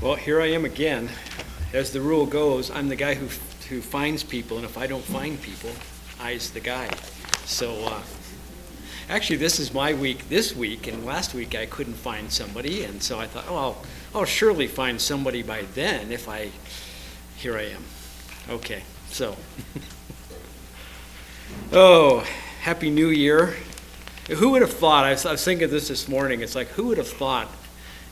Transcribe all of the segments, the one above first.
Well, here I am again. As the rule goes, I'm the guy who, who finds people, and if I don't find people, I's the guy. So, uh, actually, this is my week this week, and last week I couldn't find somebody, and so I thought, oh, I'll, I'll surely find somebody by then if I. Here I am. Okay, so. oh, Happy New Year. Who would have thought? I was, I was thinking of this this morning. It's like, who would have thought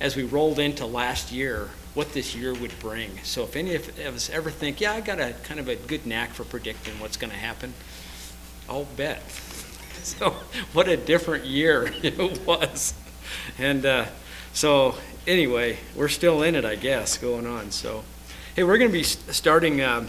as we rolled into last year what this year would bring? So, if any of us ever think, yeah, I got a kind of a good knack for predicting what's going to happen, I'll bet. So, what a different year it was. And uh, so, anyway, we're still in it, I guess, going on. So, hey, we're going to be starting. Um,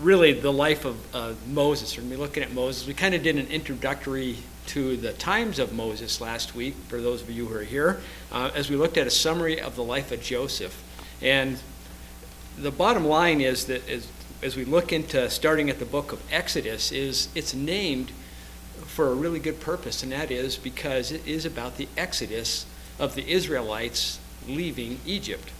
really the life of uh, Moses. We're going to be looking at Moses. We kind of did an introductory to the times of Moses last week, for those of you who are here, uh, as we looked at a summary of the life of Joseph. And the bottom line is that as, as we look into starting at the book of Exodus, is it's named for a really good purpose, and that is because it is about the exodus of the Israelites leaving Egypt.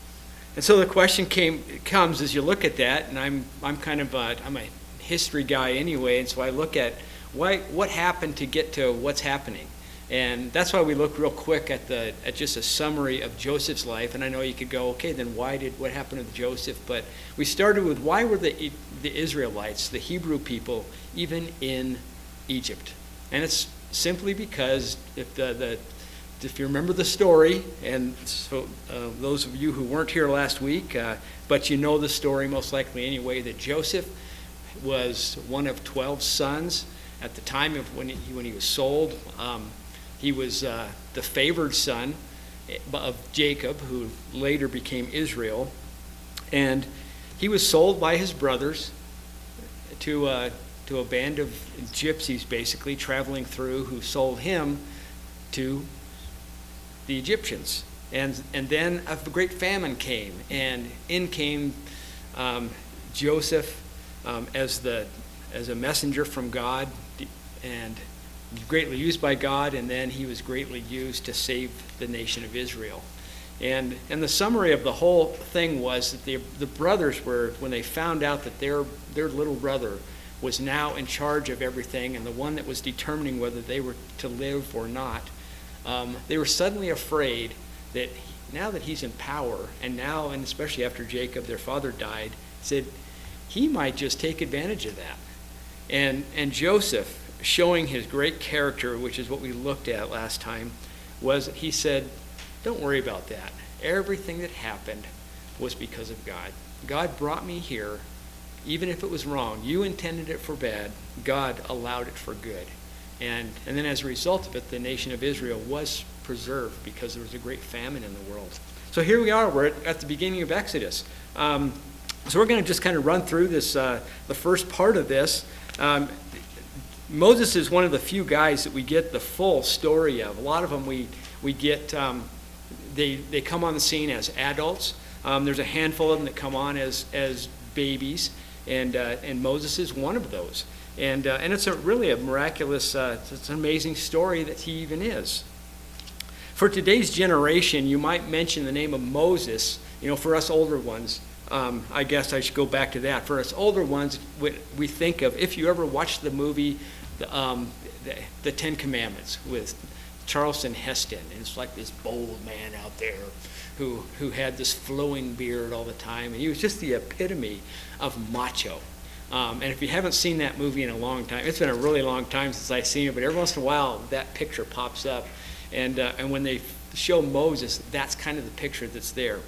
And so the question came comes as you look at that, and I'm I'm kind of a, I'm a history guy anyway, and so I look at why what happened to get to what's happening, and that's why we look real quick at the at just a summary of Joseph's life. And I know you could go, okay, then why did what happened with Joseph? But we started with why were the the Israelites, the Hebrew people, even in Egypt? And it's simply because if the, the if you remember the story, and so uh, those of you who weren't here last week, uh, but you know the story most likely anyway, that Joseph was one of 12 sons at the time of when he, when he was sold. Um, he was uh, the favored son of Jacob, who later became Israel. And he was sold by his brothers to, uh, to a band of gypsies, basically, traveling through, who sold him to the Egyptians. And, and then a great famine came, and in came um, Joseph um, as, the, as a messenger from God, and greatly used by God, and then he was greatly used to save the nation of Israel. And, and the summary of the whole thing was that the, the brothers were, when they found out that their, their little brother was now in charge of everything and the one that was determining whether they were to live or not, um, they were suddenly afraid that now that he's in power, and now, and especially after Jacob, their father died, said he might just take advantage of that. And, and Joseph, showing his great character, which is what we looked at last time, was he said, Don't worry about that. Everything that happened was because of God. God brought me here, even if it was wrong. You intended it for bad, God allowed it for good. And, and then as a result of it, the nation of Israel was preserved because there was a great famine in the world. So here we are, we're at, the beginning of Exodus. Um, so we're going to just kind of run through this, uh, the first part of this. Um, Moses is one of the few guys that we get the full story of. A lot of them we, we get, um, they, they come on the scene as adults. Um, there's a handful of them that come on as, as babies, and, uh, and Moses is one of those. And, uh, and it's a, really a miraculous, uh, it's an amazing story that he even is. For today's generation, you might mention the name of Moses. You know, for us older ones, um, I guess I should go back to that. For us older ones, we, we think of, if you ever watched the movie um, the, the Ten Commandments with Charlton Heston, and it's like this bold man out there who, who had this flowing beard all the time, and he was just the epitome of macho. Um, and if you haven't seen that movie in a long time, it's been a really long time since I've seen it, but every once in a while that picture pops up. And, uh, and when they show Moses, that's kind of the picture that's there.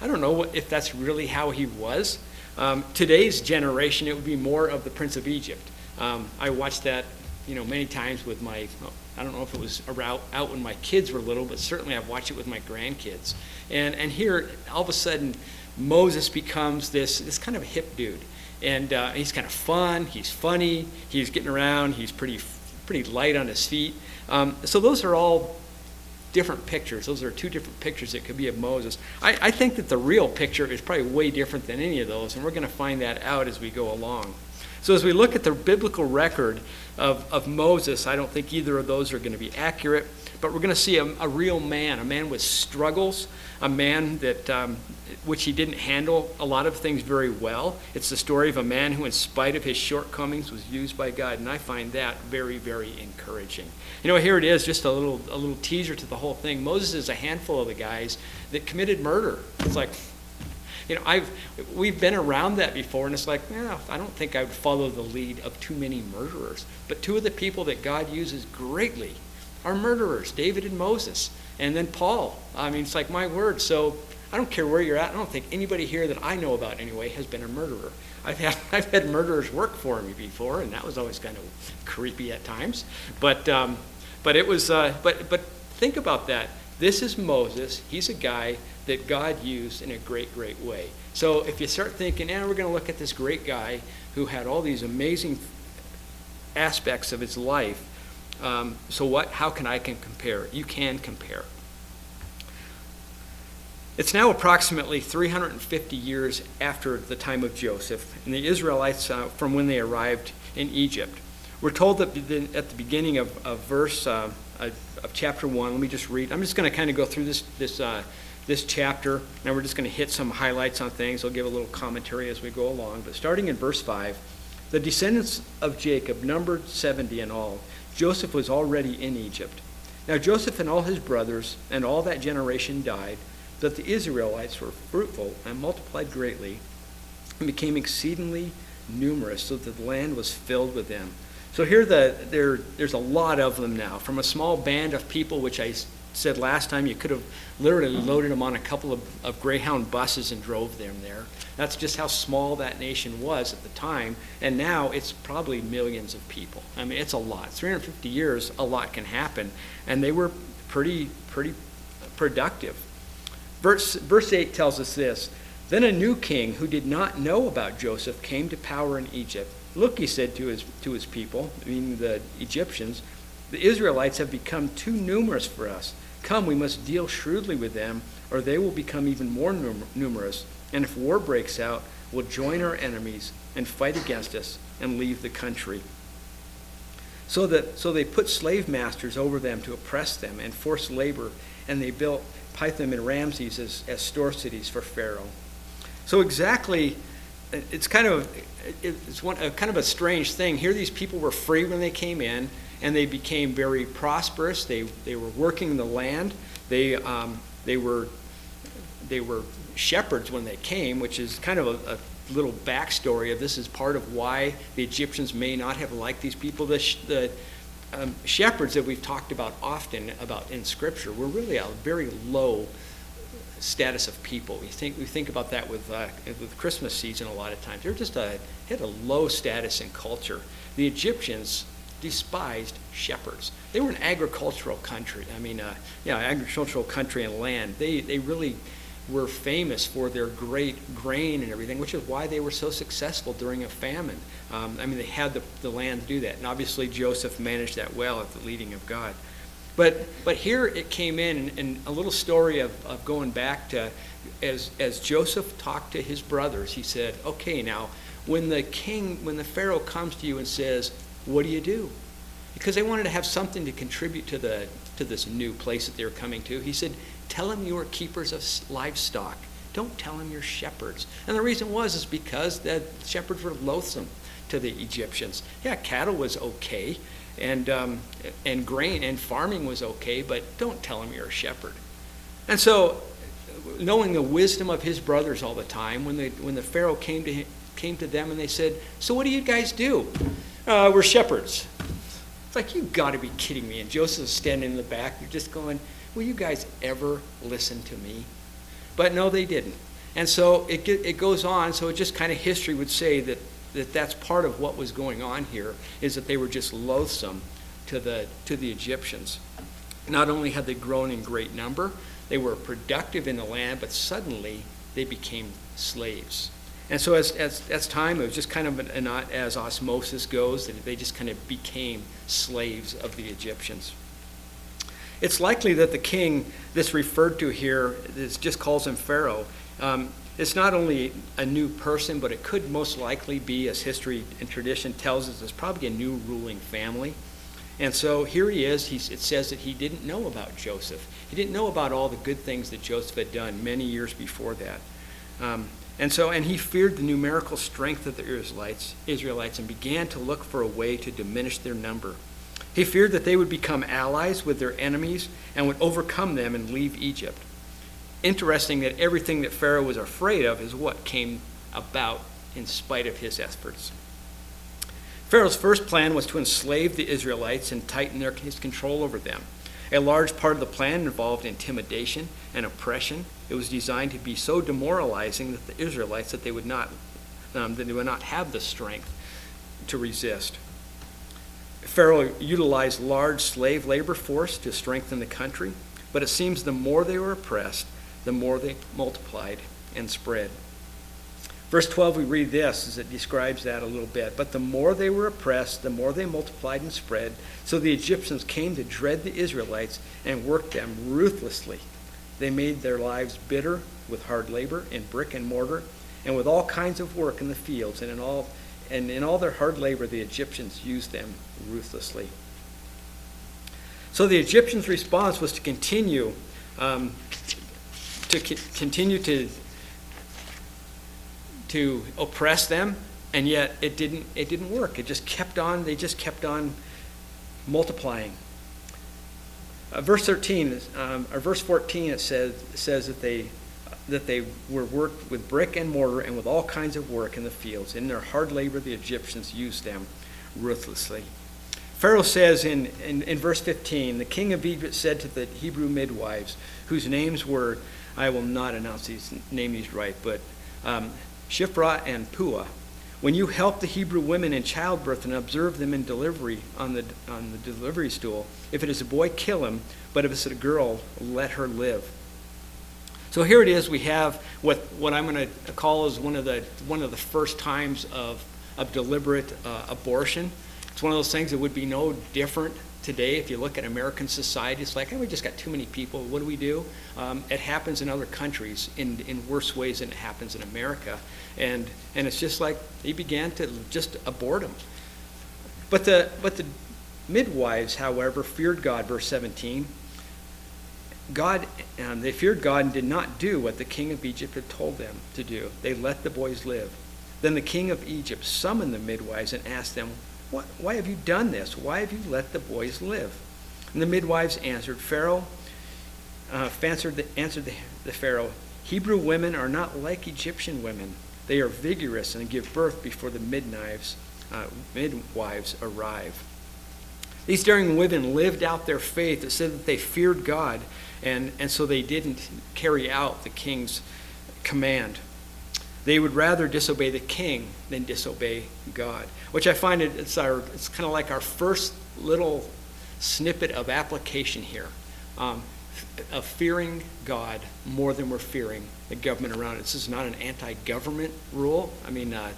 I don't know what, if that's really how he was. Um, today's generation, it would be more of the Prince of Egypt. Um, I watched that, you know, many times with my. I don't know if it was around, out when my kids were little, but certainly I've watched it with my grandkids. And and here, all of a sudden, Moses becomes this this kind of hip dude and uh, he's kind of fun. He's funny. He's getting around. He's pretty pretty light on his feet. Um, so those are all different pictures. Those are two different pictures that could be of Moses. I, I think that the real picture is probably way different than any of those, and we're going to find that out as we go along. So as we look at the biblical record of, of Moses, I don't think either of those are going to be accurate. but we're going to see a, a, real man, a man with struggles, a man that um, which he didn't handle a lot of things very well. It's the story of a man who, in spite of his shortcomings, was used by God, and I find that very, very encouraging. You know, here it is, just a little a little teaser to the whole thing. Moses is a handful of the guys that committed murder. It's like you know, I've we've been around that before, and it's like, yeah, I don't think I would follow the lead of too many murderers. But two of the people that God uses greatly are murderers, David and Moses, and then Paul. I mean, it's like my word. So I don't care where you're at. I don't think anybody here that I know about anyway has been a murderer. I've had I've had murderers work for me before, and that was always kind of creepy at times. But um, but it was uh, but but think about that. This is Moses. He's a guy that God used in a great, great way. So if you start thinking, eh, we're going to look at this great guy who had all these amazing aspects of his life, um, so what? How can I can compare? You can compare. It's now approximately 350 years after the time of Joseph, and the Israelites, uh, from when they arrived in Egypt. We're told that at the beginning of, of verse uh, of chapter 1, let me just read. I'm just going to kind of go through this, this uh, this chapter, and we're just going to hit some highlights on things. I'll give a little commentary as we go along. But starting in verse 5, the descendants of Jacob numbered 70 in all. Joseph was already in Egypt. Now Joseph and all his brothers and all that generation died, that the Israelites were fruitful and multiplied greatly and became exceedingly numerous, so that the land was filled with them. So here the, there, there's a lot of them now, from a small band of people, which I said last time, you could have literally loaded them on a couple of, of Greyhound buses and drove them there. That's just how small that nation was at the time. And now it's probably millions of people. I mean, it's a lot. 350 years, a lot can happen. And they were pretty, pretty productive. Verse, verse 8 tells us this Then a new king who did not know about Joseph came to power in Egypt. Look, he said to his, to his people, meaning the Egyptians, the Israelites have become too numerous for us. Come, we must deal shrewdly with them, or they will become even more num- numerous. And if war breaks out, we'll join our enemies and fight against us and leave the country. So that so they put slave masters over them to oppress them and force labor, and they built Pithom and Ramses as, as store cities for Pharaoh. So exactly, it's kind of it's one kind of a strange thing. Here, these people were free when they came in and they became very prosperous. They, they were working the land. They, um, they, were, they were shepherds when they came, which is kind of a, a, little backstory of this is part of why the Egyptians may not have liked these people. The, the um, shepherds that we've talked about often about in Scripture were really a very low status of people. We think we think about that with uh, with Christmas season a lot of times. They're just a had a low status in culture. The Egyptians despised shepherds. They were an agricultural country. I mean, uh, yeah, agricultural country and land. They, they really were famous for their great grain and everything, which is why they were so successful during a famine. Um, I mean, they had the, the land to do that. And obviously, Joseph managed that well at the leading of God. But, but here it came in, and a little story of, of going back to as, as Joseph talked to his brothers, he said, Okay, now, when the king, when the Pharaoh comes to you and says, what do you do? Because they wanted to have something to contribute to the to this new place that they were coming to. He said, "Tell them you are keepers of livestock. Don't tell them you're shepherds." And the reason was is because the shepherds were loathsome to the Egyptians. Yeah, cattle was okay, and um, and grain and farming was okay, but don't tell them you're a shepherd. And so, knowing the wisdom of his brothers all the time, when the when the Pharaoh came to him, came to them and they said, "So what do you guys do?" uh, we're shepherds. It's like, you've got to be kidding me. And Joseph's standing in the back. You're just going, will you guys ever listen to me? But no, they didn't. And so it, it goes on. So it just kind of history would say that, that that's part of what was going on here is that they were just loathsome to the, to the Egyptians. Not only had they grown in great number, they were productive in the land, but suddenly they became slaves. And so as, as, as time, it was just kind of an, as osmosis goes, that they just kind of became slaves of the Egyptians. It's likely that the king that's referred to here, this just calls him Pharaoh, um, it's not only a new person, but it could most likely be, as history and tradition tells us, it's probably a new ruling family. And so here he is. He's, it says that he didn't know about Joseph. He didn't know about all the good things that Joseph had done many years before that. Um, and so, and he feared the numerical strength of the Israelites, Israelites and began to look for a way to diminish their number. He feared that they would become allies with their enemies and would overcome them and leave Egypt. Interesting that everything that Pharaoh was afraid of is what came about in spite of his efforts. Pharaoh's first plan was to enslave the Israelites and tighten their, his control over them. A large part of the plan involved intimidation and oppression. It was designed to be so demoralizing that the Israelites that they would not um, that they would not have the strength to resist. Pharaoh utilized large slave labor force to strengthen the country, but it seems the more they were oppressed, the more they multiplied and spread. Verse 12, we read this as it describes that a little bit. But the more they were oppressed, the more they multiplied and spread. So the Egyptians came to dread the Israelites and worked them ruthlessly. They made their lives bitter with hard labor in brick and mortar and with all kinds of work in the fields. And in all, and in all their hard labor, the Egyptians used them ruthlessly. So the Egyptians' response was to continue um, to continue to to oppress them, and yet it didn't, it didn't work. It just kept on, they just kept on multiplying. Uh, verse 13, um, or verse 14, it says, says that they, that they were worked with brick and mortar and with all kinds of work in the fields. In their hard labor, the Egyptians used them ruthlessly. Pharaoh says in, in, in verse 15, the king of Egypt said to the Hebrew midwives, whose names were, I will not announce these, name these right, but um, Shiphrah and Puah. When you help the Hebrew women in childbirth and observe them in delivery on the, on the delivery stool, if it is a boy, kill him, but if it's a girl, let her live. So here it is. We have what, what I'm going to call is one of the, one of the first times of, of deliberate uh, abortion. It's one of those things that would be no different today, if you look at American society, it's like, hey, we just got too many people. What do we do? Um, it happens in other countries in, in worse ways than it happens in America. And, and it's just like they began to just abort them. But the, but the midwives, however, feared God, verse 17. God, um, they feared God and did not do what the king of Egypt had told them to do. They let the boys live. Then the king of Egypt summoned the midwives and asked them, why, why have you done this? Why have you let the boys live? And the midwives answered, Pharaoh, uh, answered, the, answered the, the Pharaoh, Hebrew women are not like Egyptian women. They are vigorous and give birth before the midwives, uh, midwives arrive. These daring women lived out their faith. It said that they feared God, and, and so they didn't carry out the king's command. They would rather disobey the king than disobey God, which I find it, it's, our, it's kind of like our first little snippet of application here um, of fearing God more than we're fearing the government around us. This is not an anti government rule, I mean, uh,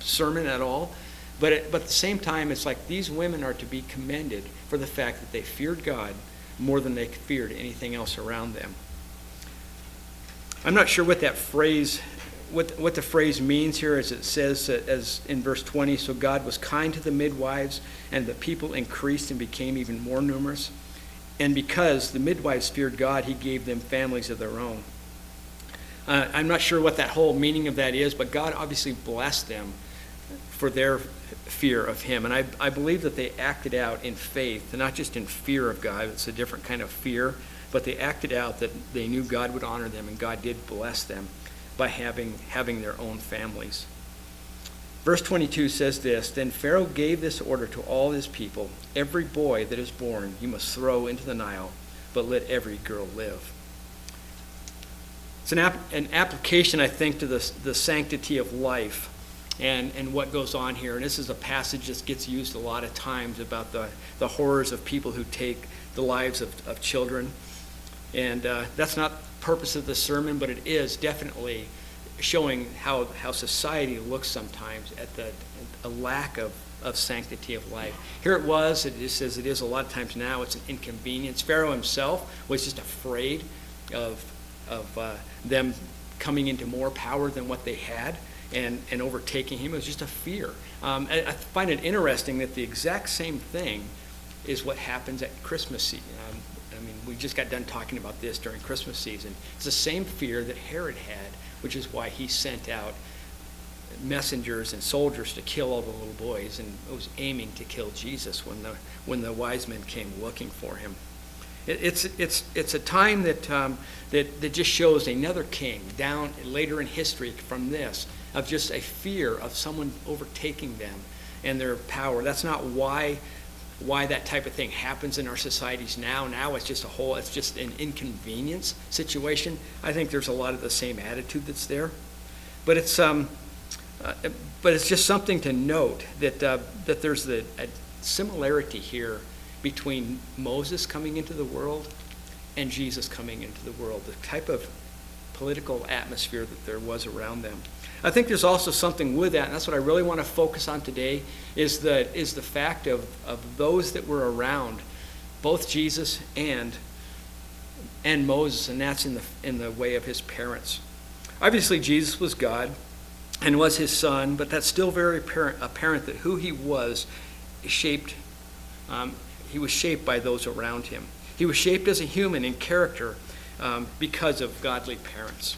sermon at all. But, it, but at the same time, it's like these women are to be commended for the fact that they feared God more than they feared anything else around them. I'm not sure what that phrase what, what the phrase means here is it says, as in verse 20, so God was kind to the midwives, and the people increased and became even more numerous. And because the midwives feared God, he gave them families of their own. Uh, I'm not sure what that whole meaning of that is, but God obviously blessed them for their fear of him. And I, I believe that they acted out in faith, not just in fear of God, it's a different kind of fear, but they acted out that they knew God would honor them, and God did bless them by having, having their own families. Verse 22 says this Then Pharaoh gave this order to all his people Every boy that is born you must throw into the Nile, but let every girl live. It's an, ap- an application, I think, to the, the sanctity of life and, and what goes on here. And this is a passage that gets used a lot of times about the, the horrors of people who take the lives of, of children. And uh, that's not purpose of the sermon, but it is definitely showing how, how society looks sometimes at the a lack of, of sanctity of life. Here it was, it is as it is a lot of times now, it's an inconvenience. Pharaoh himself was just afraid of, of uh, them coming into more power than what they had and, and overtaking him. It was just a fear. Um, I, I find it interesting that the exact same thing is what happens at Christmas. Um, we just got done talking about this during Christmas season. It's the same fear that Herod had, which is why he sent out messengers and soldiers to kill all the little boys and was aiming to kill Jesus when the, when the wise men came looking for him. It, it's, it's, it's a time that, um, that, that just shows another king down later in history from this of just a fear of someone overtaking them and their power. That's not why why that type of thing happens in our societies now. Now it's just a whole, it's just an inconvenience situation. I think there's a lot of the same attitude that's there. But it's, um, uh, but it's just something to note that, uh, that there's a, a similarity here between Moses coming into the world and Jesus coming into the world, the type of political atmosphere that there was around them. I think there's also something with that, and that's what I really want to focus on today, is the, is the fact of, of those that were around, both Jesus and, and Moses, and that's in the, in the way of his parents. Obviously, Jesus was God and was his son, but that's still very apparent, apparent that who he was shaped, um, he was shaped by those around him. He was shaped as a human in character um, because of godly parents.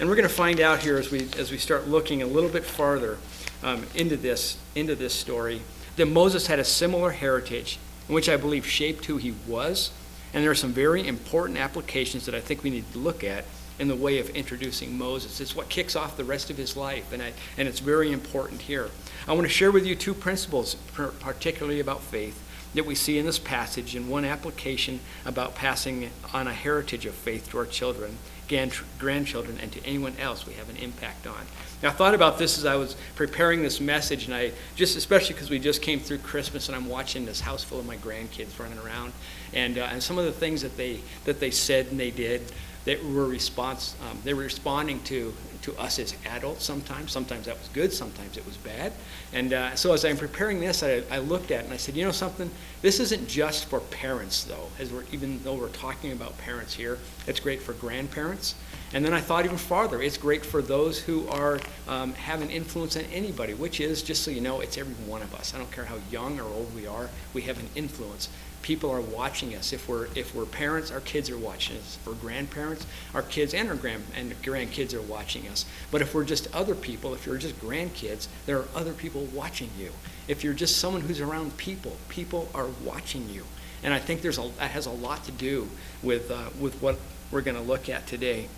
And we're going to find out here as we, as we start looking a little bit farther um, into, this, into this story that Moses had a similar heritage, which I believe shaped who he was. And there are some very important applications that I think we need to look at in the way of introducing Moses. It's what kicks off the rest of his life, and, I, and it's very important here. I want to share with you two principles, particularly about faith, that we see in this passage, and one application about passing on a heritage of faith to our children grandchildren and to anyone else we have an impact on. Now, I thought about this as I was preparing this message, and I just, especially because we just came through Christmas, and I'm watching this house full of my grandkids running around, and uh, and some of the things that they that they said and they did that were response um, they were responding to to us as adults sometimes. Sometimes that was good sometimes it was bad. And uh, so as i'm preparing this I, I, looked at it and i said you know something? This isn't just for parents though as we're even though we're talking about parents here. It's great for grandparents. And then i thought even farther it's great for those who are um, have an influence on anybody which is just so you know it's every one of us. I don't care how young or old we are we have an influence people are watching us. If we're if we're parents, our kids are watching us. If we're grandparents, our kids and our grand and grandkids are watching us. But if we're just other people, if you're just grandkids, there are other people watching you. If you're just someone who's around people, people are watching you. And I think there's a that has a lot to do with uh, with what we're going to look at today.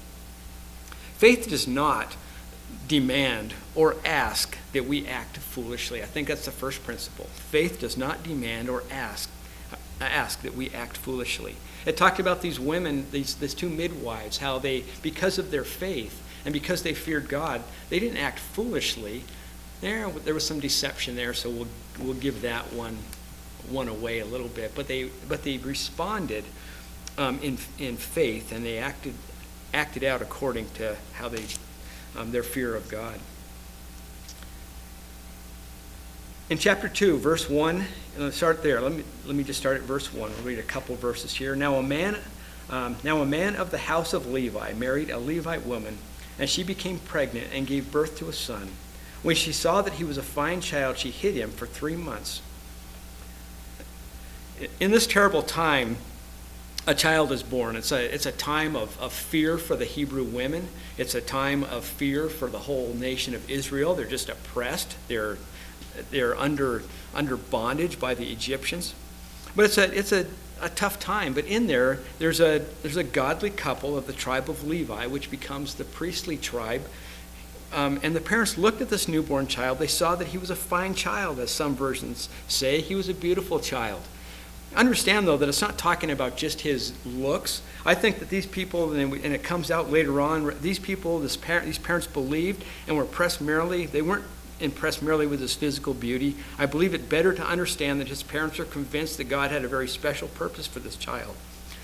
Faith does not demand or ask that we act foolishly. I think that's the first principle. Faith does not demand or ask ask that we act foolishly. It talked about these women, these, these two midwives, how they, because of their faith and because they feared God, they didn't act foolishly. There, there was some deception there, so we'll, we'll give that one, one away a little bit. But they, but they responded um, in, in faith and they acted, acted out according to how they, um, their fear of God. In chapter 2, verse 1, let's start there. Let me, let me just start at verse 1. We'll read a couple verses here. Now a man, um, now a man of the house of Levi married a Levite woman, and she became pregnant and gave birth to a son. When she saw that he was a fine child, she hid him for three months. In this terrible time, a child is born. It's a, it's a time of, of fear for the Hebrew women. It's a time of fear for the whole nation of Israel. They're just oppressed. They're they're under under bondage by the Egyptians. But it's a it's a, a tough time. But in there, there's a there's a godly couple of the tribe of Levi, which becomes the priestly tribe. Um, and the parents looked at this newborn child. They saw that he was a fine child, as some versions say. He was a beautiful child. Understand, though, that it's not talking about just his looks. I think that these people, and it comes out later on, these people, this parent, these parents believed and were pressed merely. They weren't impressed merely with his physical beauty. I believe it better to understand that his parents are convinced that God had a very special purpose for this child.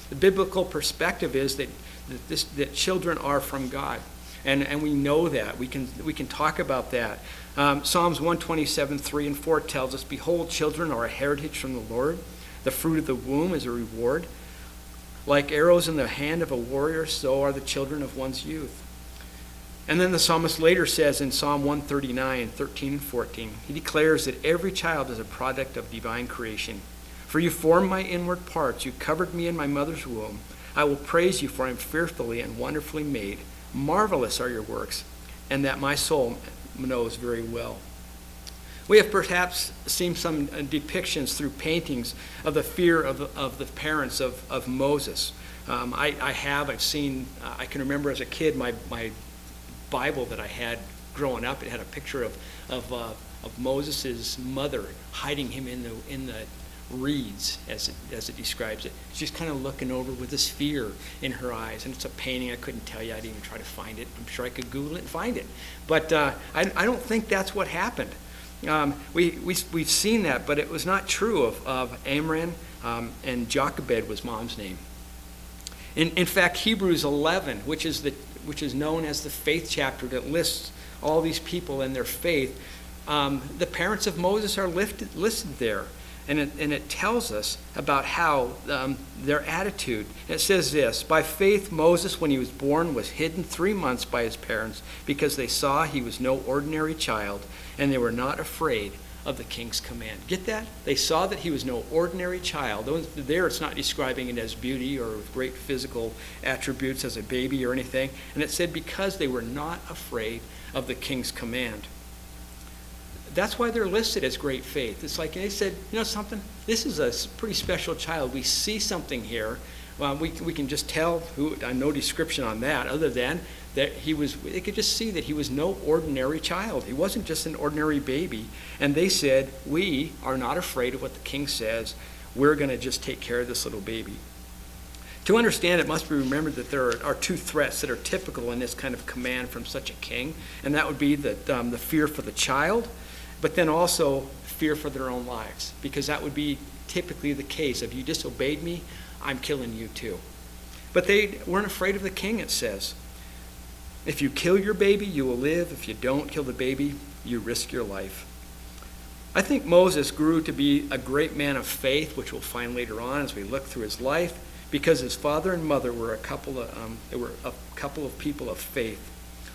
The biblical perspective is that, that, this, that children are from God. And, and we know that. We can, we can talk about that. Um, Psalms 127, 3 and 4 tells us Behold, children are a heritage from the Lord, the fruit of the womb is a reward. Like arrows in the hand of a warrior, so are the children of one's youth. And then the psalmist later says in Psalm 139, 13 and 14, he declares that every child is a product of divine creation. For you formed my inward parts, you covered me in my mother's womb. I will praise you, for I am fearfully and wonderfully made. Marvelous are your works, and that my soul knows very well. We have perhaps seen some depictions through paintings of the fear of the, of the parents of, of Moses. Um, I, I have, I've seen, uh, I can remember as a kid my, my Bible that I had growing up, it had a picture of, of, uh, of Moses' mother hiding him in the, in the reeds, as it, as it describes it. She's kind of looking over with this fear in her eyes. And it's a painting. I couldn't tell you. I didn't even try to find it. I'm sure I could Google it and find it. But uh, I, I don't think that's what happened. Um, we, we, we've seen that, but it was not true of, of Amram, um, and Jochebed was mom's name. In, in fact, Hebrews 11, which is, the, which is known as the faith chapter that lists all these people and their faith, um, the parents of Moses are lifted, listed there. And it, and it tells us about how um, their attitude. It says this By faith, Moses, when he was born, was hidden three months by his parents because they saw he was no ordinary child and they were not afraid of the king's command. Get that? They saw that he was no ordinary child. There, it's not describing it as beauty or great physical attributes as a baby or anything. And it said because they were not afraid of the king's command. That's why they're listed as great faith. It's like they said, you know something? This is a pretty special child. We see something here. Well, we, we can just tell who, uh, no description on that other than that he was, they could just see that he was no ordinary child. He wasn't just an ordinary baby. And they said, We are not afraid of what the king says. We're going to just take care of this little baby. To understand it must be remembered that there are, two threats that are typical in this kind of command from such a king, and that would be the, um, the fear for the child, but then also fear for their own lives, because that would be typically the case. If you disobeyed me, I'm killing you too. But they weren't afraid of the king, it says. If you kill your baby, you will live. If you don't kill the baby, you risk your life. I think Moses grew to be a great man of faith, which we'll find later on as we look through his life, because his father and mother were a couple of, um, they were a couple of people of faith.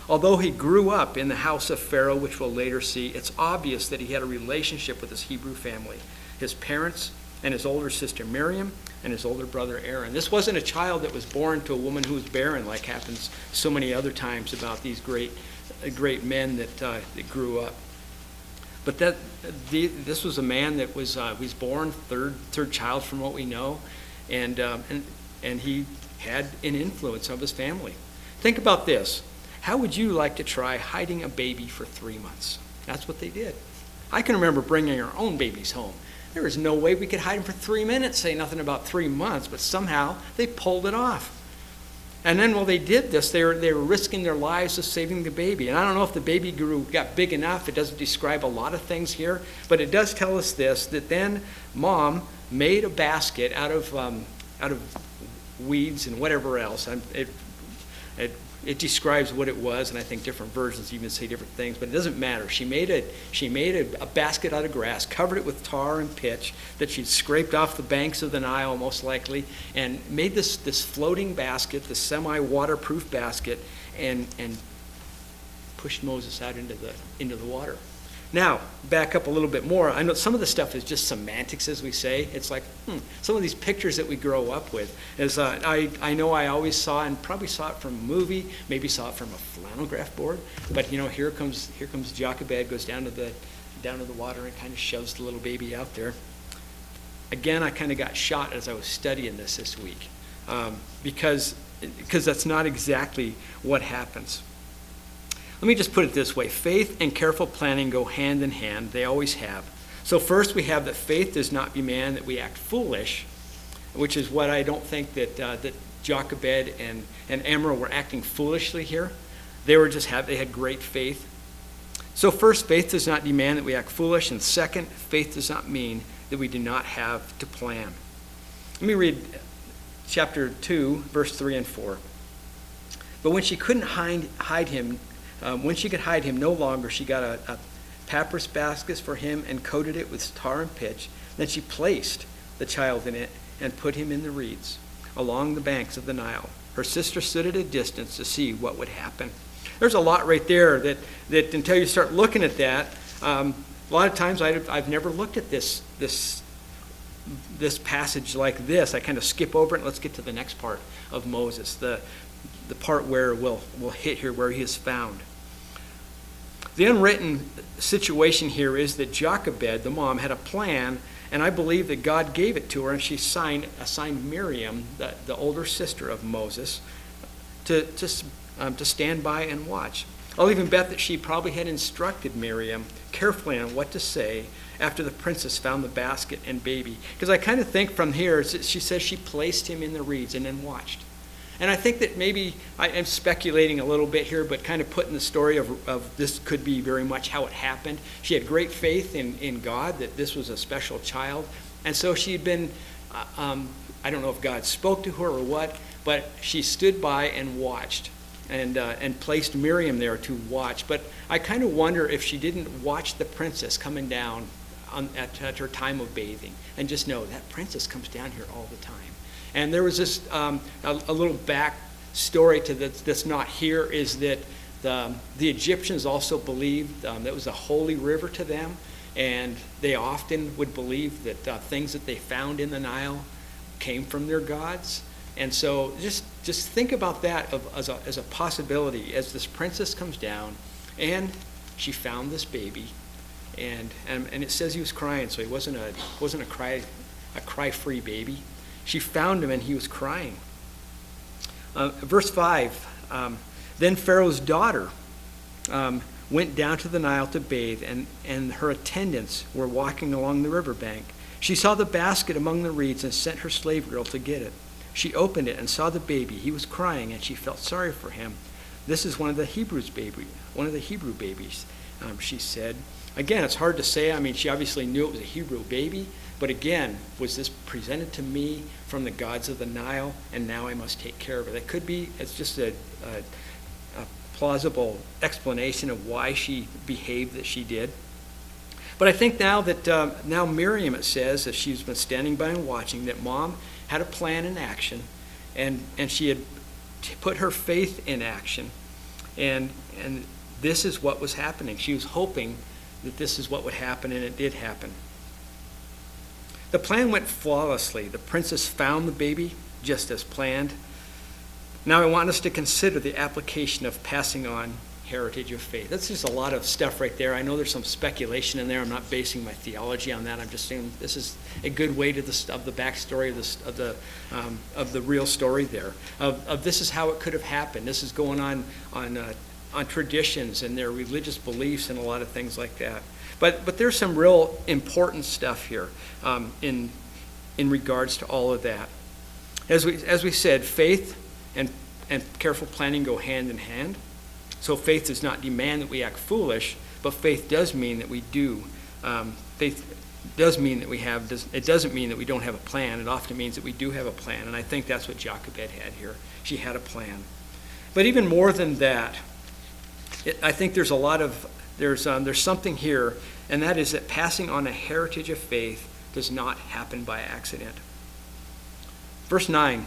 Although he grew up in the house of Pharaoh, which we'll later see, it's obvious that he had a relationship with his Hebrew family. His parents and his older sister Miriam and his older brother Aaron. This wasn't a child that was born to a woman who was barren, like happens so many other times about these great, great men that, uh, that grew up. But that the, this was a man that was uh, was born third third child from what we know, and, um, and and he had an influence of his family. Think about this: How would you like to try hiding a baby for three months? That's what they did. I can remember bringing our own babies home there was no way we could hide him for three minutes, say nothing about three months, but somehow they pulled it off. And then while they did this, they were, they were risking their lives of saving the baby. And I don't know if the baby grew got big enough. It doesn't describe a lot of things here, but it does tell us this: that then mom made a basket out of um, out of weeds and whatever else. It, it it describes what it was, and I think different versions even say different things, but it doesn't matter. She made a she made a, a, basket out of grass, covered it with tar and pitch that she'd scraped off the banks of the Nile, most likely, and made this this floating basket, this semi-waterproof basket, and and pushed Moses out into the into the water. Now, back up a little bit more. I know some of the stuff is just semantics, as we say. It's like hmm, some of these pictures that we grow up with. Is uh, I, I know I always saw and probably saw it from a movie, maybe saw it from a flannel graph board. But you know, here comes here comes Jochebed goes down to the down to the water and kind of shoves the little baby out there. Again, I kind of got shot as I was studying this this week um, because because that's not exactly what happens. Let me just put it this way faith and careful planning go hand in hand, they always have. So, first, we have that faith does not demand that we act foolish, which is what I don't think that, uh, that Jochebed and, and Amram were acting foolishly here. They were just have, they had great faith. So, first, faith does not demand that we act foolish. And second, faith does not mean that we do not have to plan. Let me read chapter 2, verse 3 and 4. But when she couldn't hide, hide him um, when she could hide him no longer, she got a, a papyrus basket for him and coated it with tar and pitch. Then she placed the child in it and put him in the reeds along the banks of the Nile. Her sister stood at a distance to see what would happen. There's a lot right there that, that until you start looking at that, um, a lot of times I, I've never looked at this, this this passage like this, I kind of skip over it and let's get to the next part of Moses, the, the part where we'll, we'll hit here, where he is found. The unwritten situation here is that Jochebed, the mom, had a plan, and I believe that God gave it to her, and she signed, assigned Miriam, the, the older sister of Moses, to, to, um, to stand by and watch. I'll even bet that she probably had instructed Miriam carefully on what to say after the princess found the basket and baby. Because I kind of think from here, she says she placed him in the reeds and then watched. And I think that maybe I am speculating a little bit here, but kind of putting the story of, of this could be very much how it happened. She had great faith in, in God that this was a special child. And so she had been, uh, um, I don't know if God spoke to her or what, but she stood by and watched and, uh, and placed Miriam there to watch. But I kind of wonder if she didn't watch the princess coming down on, at, at her time of bathing and just know that princess comes down here all the time. And there was this um, a, a, little back story to that that's not here is that the, the Egyptians also believed um, that it was a holy river to them, and they often would believe that uh, things that they found in the Nile came from their gods. And so just just think about that of, as, a, as a possibility as this princess comes down, and she found this baby, and, and and it says he was crying, so he wasn't a wasn't a cry a cry free baby. She found him and he was crying. Uh, verse 5 um, Then Pharaoh's daughter um, went down to the Nile to bathe, and, and her attendants were walking along the riverbank. She saw the basket among the reeds and sent her slave girl to get it. She opened it and saw the baby. He was crying, and she felt sorry for him. This is one of the Hebrews' baby, one of the Hebrew babies, um, she said. Again, it's hard to say. I mean, she obviously knew it was a Hebrew baby, but again, was this presented to me from the gods of the Nile, and now I must take care of it? It could be, it's just a, a, a plausible explanation of why she behaved that she did. But I think now that uh, now Miriam, it says, that she's been standing by and watching, that mom had a plan in action, and and she had put her faith in action, and and this is what was happening. She was hoping that this is what would happen, and it did happen. The plan went flawlessly. The princess found the baby just as planned. Now I want us to consider the application of passing on heritage of faith. That's just a lot of stuff right there. I know there's some speculation in there. I'm not basing my theology on that. I'm just saying this is a good way to the of the backstory of the of the um, of the real story there. Of, of this is how it could have happened. This is going on on uh, on traditions and their religious beliefs and a lot of things like that. But, but there's some real important stuff here um, in, in regards to all of that. As we, as we said, faith and, and careful planning go hand in hand. So faith does not demand that we act foolish, but faith does mean that we do. Um, faith does mean that we have, does, it doesn't mean that we don't have a plan. It often means that we do have a plan. And I think that's what Jochebed had here. She had a plan. But even more than that, it, I think there's a lot of there's, um, there's something here, and that is that passing on a heritage of faith does not happen by accident. Verse 9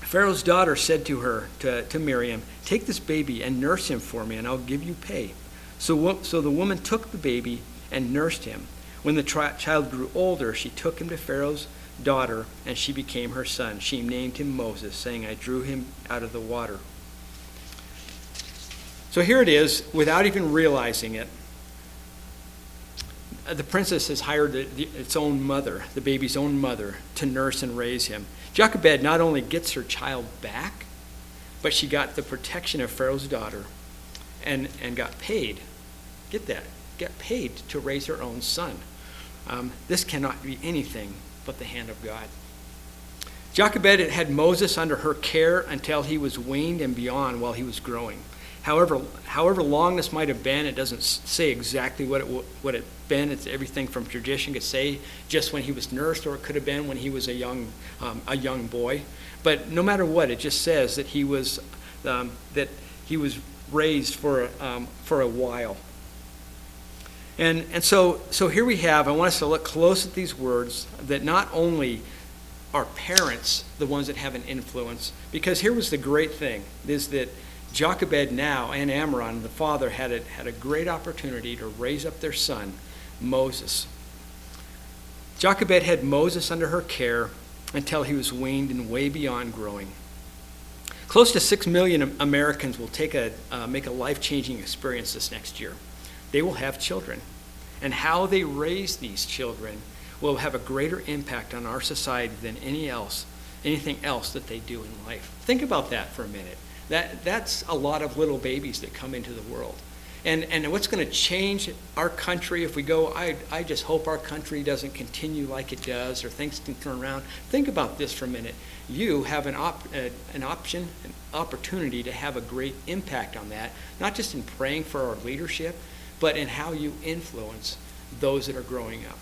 Pharaoh's daughter said to her, to, to Miriam, Take this baby and nurse him for me, and I'll give you pay. So, so the woman took the baby and nursed him. When the tri- child grew older, she took him to Pharaoh's daughter, and she became her son. She named him Moses, saying, I drew him out of the water. So here it is, without even realizing it. The princess has hired the, the, its own mother, the baby's own mother, to nurse and raise him. Jochebed not only gets her child back, but she got the protection of Pharaoh's daughter and, and got paid. Get that, get paid to raise her own son. Um, this cannot be anything but the hand of God. Jochebed had Moses under her care until he was weaned and beyond while he was growing however, however long this might have been, it doesn't say exactly what it what it been. It's everything from tradition could say just when he was nursed, or it could have been when he was a young um, a young boy. But no matter what, it just says that he was um, that he was raised for um, for a while. And and so so here we have. I want us to look close at these words that not only are parents the ones that have an influence, because here was the great thing is that Jochebed now and Amram, the father, had a, had a great opportunity to raise up their son, Moses. Jochebed had Moses under her care until he was weaned and way beyond growing. Close to 6 million Americans will take a, uh, make a life changing experience this next year. They will have children. And how they raise these children will have a greater impact on our society than any else, anything else that they do in life. Think about that for a minute. That, that's a lot of little babies that come into the world. And, and what's going to change our country if we go, I, I just hope our country doesn't continue like it does or things can turn around. Think about this for a minute. You have an, op, uh, an option, an opportunity to have a great impact on that, not just in praying for our leadership, but in how you influence those that are growing up.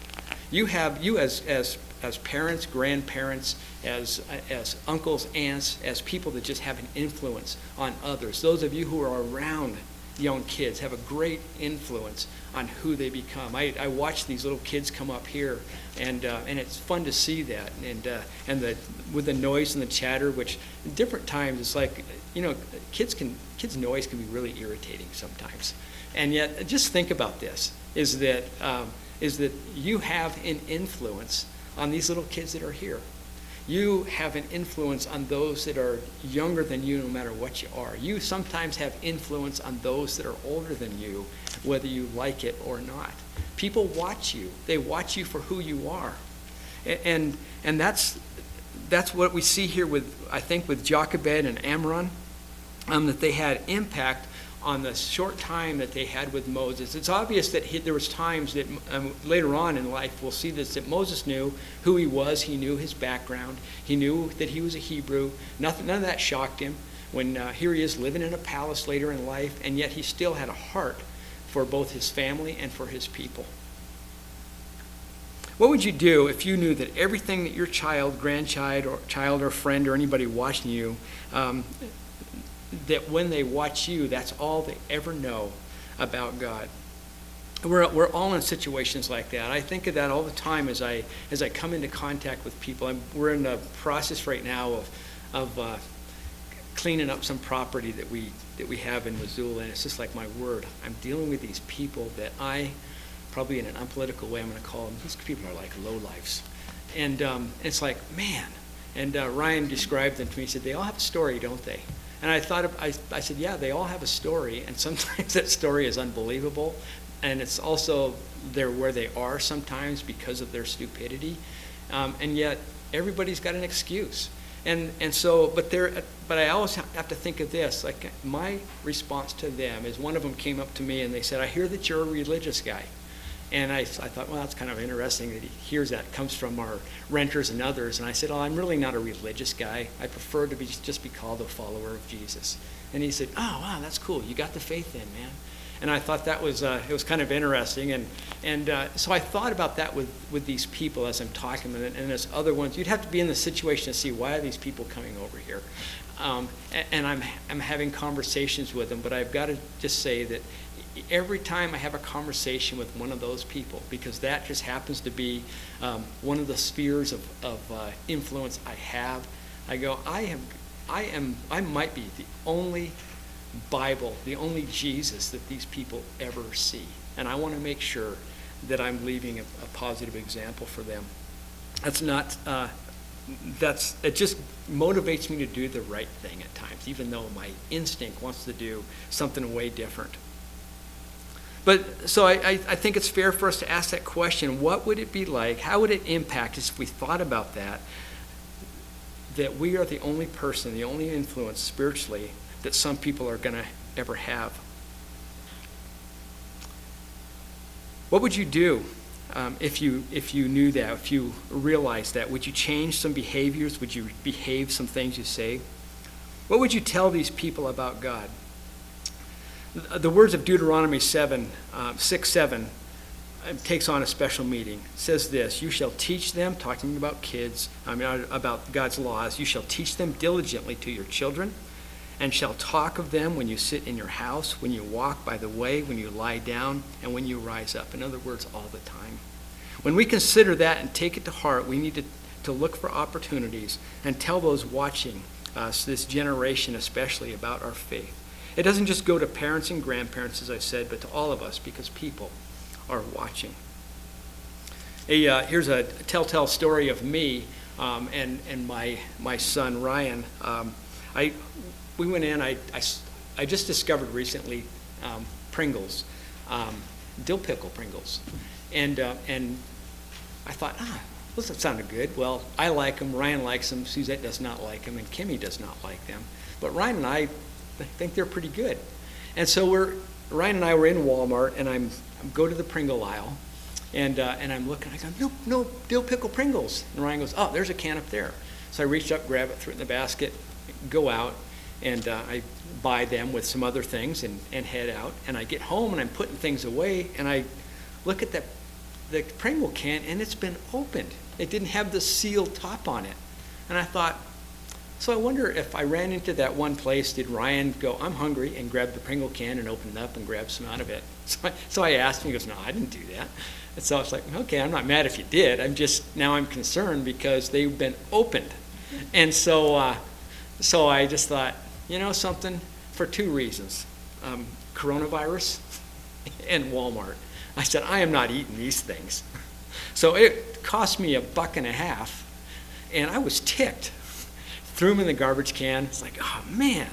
You have, you as, as, as parents, grandparents, as, as uncles, aunts, as people that just have an influence on others, those of you who are around young kids have a great influence on who they become. I, I watch these little kids come up here, and uh, and it's fun to see that, and uh, and the with the noise and the chatter, which different times it's like, you know, kids can kids noise can be really irritating sometimes, and yet just think about this: is that um, is that you have an influence on these little kids that are here you have an influence on those that are younger than you, no matter what you are. You sometimes have influence on those that are older than you, whether you like it or not. People watch you, they watch you for who you are. And, and that's, that's what we see here with, I think, with Jochebed and Amram, um, that they had impact on the short time that they had with Moses. It's obvious that he, there was times that um, later on in life we'll see this that Moses knew who he was. He knew his background. He knew that he was a Hebrew. Nothing, none of that shocked him. When uh, here he is living in a palace later in life, and yet he still had a heart for both his family and for his people. What would you do if you knew that everything that your child, grandchild, or child, or friend, or anybody watching you um, that when they watch you, that's all they ever know about God. We're, we're all in situations like that. I think of that all the time as I, as I come into contact with people. I'm, we're in the process right now of, of uh, cleaning up some property that we, that we have in Missoula, and it's just like my word. I'm dealing with these people that I, probably in an unpolitical way, I'm going to call them, these people are like low lowlifes. And um, it's like, man. And uh, Ryan described them to me. He said, they all have a story, don't they? And I thought, I, I said, yeah, they all have a story, and sometimes that story is unbelievable, and it's also they're where they are sometimes because of their stupidity, um, and yet everybody's got an excuse. And, and so, but there, but I always have to think of this. Like my response to them is, one of them came up to me and they said, "I hear that you're a religious guy." And I, I thought, well, that's kind of interesting that he hears that. It comes from our renters and others. And I said, oh, I'm really not a religious guy. I prefer to be just be called a follower of Jesus. And he said, oh, wow, that's cool. You got the faith in, man. And I thought that was uh, it was kind of interesting, and and uh, so I thought about that with, with these people as I'm talking, and, and as other ones, you'd have to be in the situation to see why are these people coming over here, um, and, and I'm I'm having conversations with them, but I've got to just say that every time I have a conversation with one of those people, because that just happens to be um, one of the spheres of, of uh, influence I have, I go, I am, I am, I might be the only Bible, the only Jesus that these people ever see, and I want to make sure that I'm leaving a, a positive example for them. That's not. Uh, that's it. Just motivates me to do the right thing at times, even though my instinct wants to do something way different. But so I, I, think it's fair for us to ask that question what would it be like? How would it impact us if we thought about that? That we are the only person, the only influence spiritually that some people are going to ever have. What would you do um, if, you, if you knew that, if you realized that? Would you change some behaviors? Would you behave some things you say? What would you tell these people about God? The words of Deuteronomy 7, uh, 6, 7 uh, takes on a special meaning. It says this You shall teach them, talking about kids, I mean, uh, about God's laws, you shall teach them diligently to your children, and shall talk of them when you sit in your house, when you walk by the way, when you lie down, and when you rise up. In other words, all the time. When we consider that and take it to heart, we need to, to look for opportunities and tell those watching us, this generation especially, about our faith. It doesn't just go to parents and grandparents, as I said, but to all of us because people are watching. A, uh, here's a telltale story of me um, and, and my, my son Ryan. Um, I, we went in, I, I, I just discovered recently um, Pringles, um, dill pickle Pringles. And, uh, and I thought, ah, those sounded good. Well, I like them, Ryan likes them, Suzette does not like them, and Kimmy does not like them. But Ryan and I think they're pretty good. And so we're, Ryan and I were in Walmart, and I'm, I go to the Pringle aisle, and, uh, and I'm looking, I go, no, no, dill pickle Pringles. And Ryan goes, oh, there's a can up there. So I reached up, grab it, threw it in the basket, go out, and uh, I buy them with some other things and, and head out. And I get home and I'm putting things away, and I look at the, the Pringle can, and it's been opened. It didn't have the sealed top on it. And I thought, so I wonder if I ran into that one place, did Ryan go, I'm hungry, and grab the Pringle can and open it up and grab some out of it? So I, so I asked him, he goes, no, I didn't do that. And so I was like, okay, I'm not mad if you did. I'm just, now I'm concerned because they've been opened. And so, uh, so I just thought, you know something, for two reasons um, coronavirus and Walmart. I said, I am not eating these things. So it cost me a buck and a half, and I was ticked threw them in the garbage can. It's like, oh man.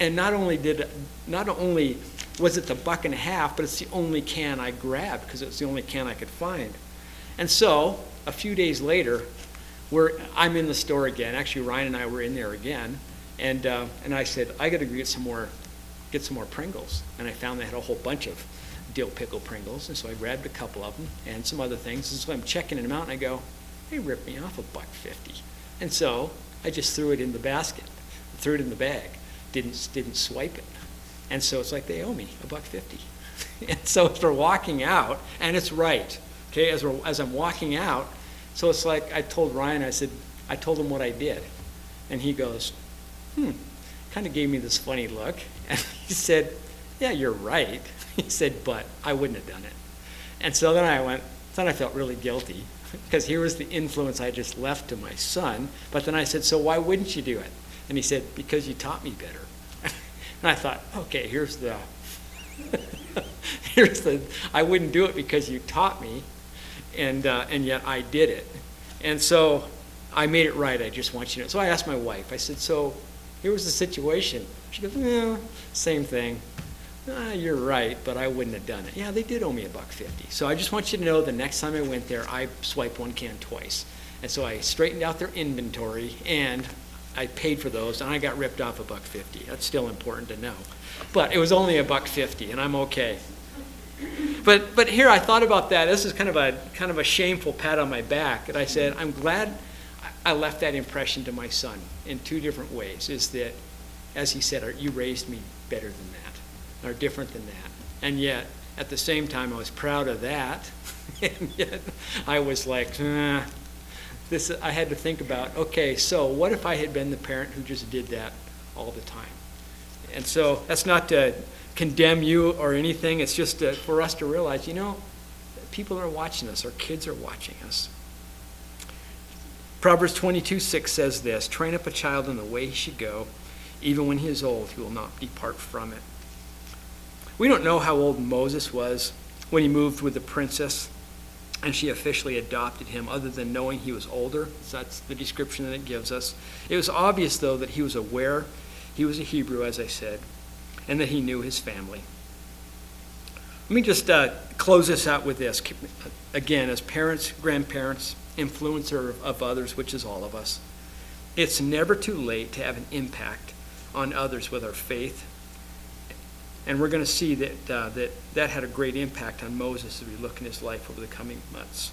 And not only did, not only was it the buck and a half, but it's the only can I grabbed because it's the only can I could find. And so, a few days later, we're, I'm in the store again. Actually, Ryan and I were in there again. And, uh, and I said, I got to get some more, get some more Pringles. And I found they had a whole bunch of dill pickle Pringles. And so I grabbed a couple of them and some other things. And so I'm checking them out, and I go, they ripped me off a buck fifty. And so I just threw it in the basket, threw it in the bag, didn't, didn't swipe it. And so it's like they owe me a buck fifty. and so as we're walking out, and it's right, okay, as, we're, as I'm walking out, so it's like I told Ryan, I said, I told him what I did. And he goes, hmm, kind of gave me this funny look. And he said, yeah, you're right. He said, but I wouldn't have done it. And so then I went, then I felt really guilty because here was the influence I just left to my son. But then I said, So why wouldn't you do it? And he said, Because you taught me better. and I thought, Okay, here's the. here's the. I wouldn't do it because you taught me, and, uh, and yet I did it. And so I made it right. I just want you to know. So I asked my wife, I said, So here was the situation. She goes, Yeah, same thing ah, you're right, but I wouldn't have done it. Yeah, they did owe me a buck fifty. So I just want you to know the next time I went there, I swiped one can twice. And so I straightened out their inventory and I paid for those and I got ripped off a buck fifty. That's still important to know. But it was only a buck fifty and I'm okay. But but here I thought about that. This is kind of a kind of a shameful pat on my back. And I said, I'm glad I left that impression to my son in two different ways. Is that as he said, you raised me better than that are different than that. And yet, at the same time, I was proud of that. and yet, I was like, eh. this. I had to think about, okay, so what if I had been the parent who just did that all the time? And so that's not to condemn you or anything. It's just to, for us to realize, you know, people are watching us. Our kids are watching us. Proverbs 22 6 says this Train up a child in the way he should go. Even when he is old, he will not depart from it. We don't know how old Moses was when he moved with the princess and she officially adopted him, other than knowing he was older. So that's the description that it gives us. It was obvious, though, that he was aware he was a Hebrew, as I said, and that he knew his family. Let me just uh, close this out with this. Again, as parents, grandparents, influencer of others, which is all of us, it's never too late to have an impact on others with our faith and we're going to see that, uh, that that had a great impact on Moses as we look in his life over the coming months.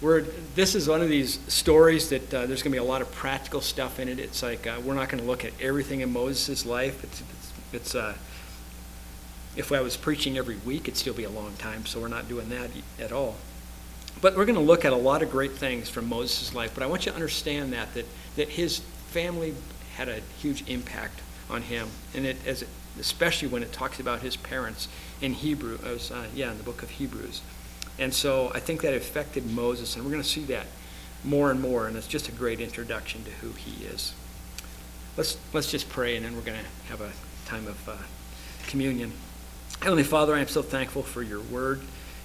We're, this is one of these stories that uh, there's going to be a lot of practical stuff in it. It's like uh, we're not going to look at everything in Moses' life. It's, it's, it's uh, if I was preaching every week, it'd still be a long time, so we're not doing that at all. But we're going to look at a lot of great things from Moses' life. But I want you to understand that, that, that his family had a huge impact on him. And it, as it, especially when it talks about his parents in Hebrew, uh, yeah, in the book of Hebrews. And so I think that affected Moses, and we're going to see that more and more, and it's just a great introduction to who he is. Let's, let's just pray, and then we're going to have a time of uh, communion. Heavenly Father, I am so thankful for your word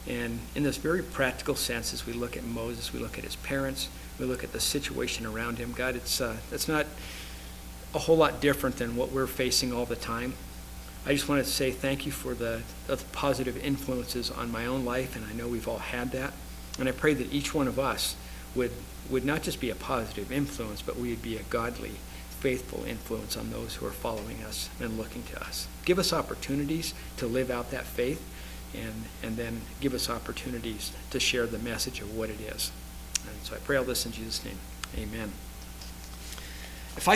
And in this very practical sense, as we look at Moses, we look at his parents, we look at the situation around him, God, it's, uh, it's not a whole lot different than what we're facing all the time. I just wanted to say thank you for the, the positive influences on my own life, and I know we've all had that. And I pray that each one of us would, would not just be a positive influence, but we would be a godly, faithful influence on those who are following us and looking to us. Give us opportunities to live out that faith, and, and then give us opportunities to share the message of what it is. And so I pray all this in Jesus' name. Amen. If I could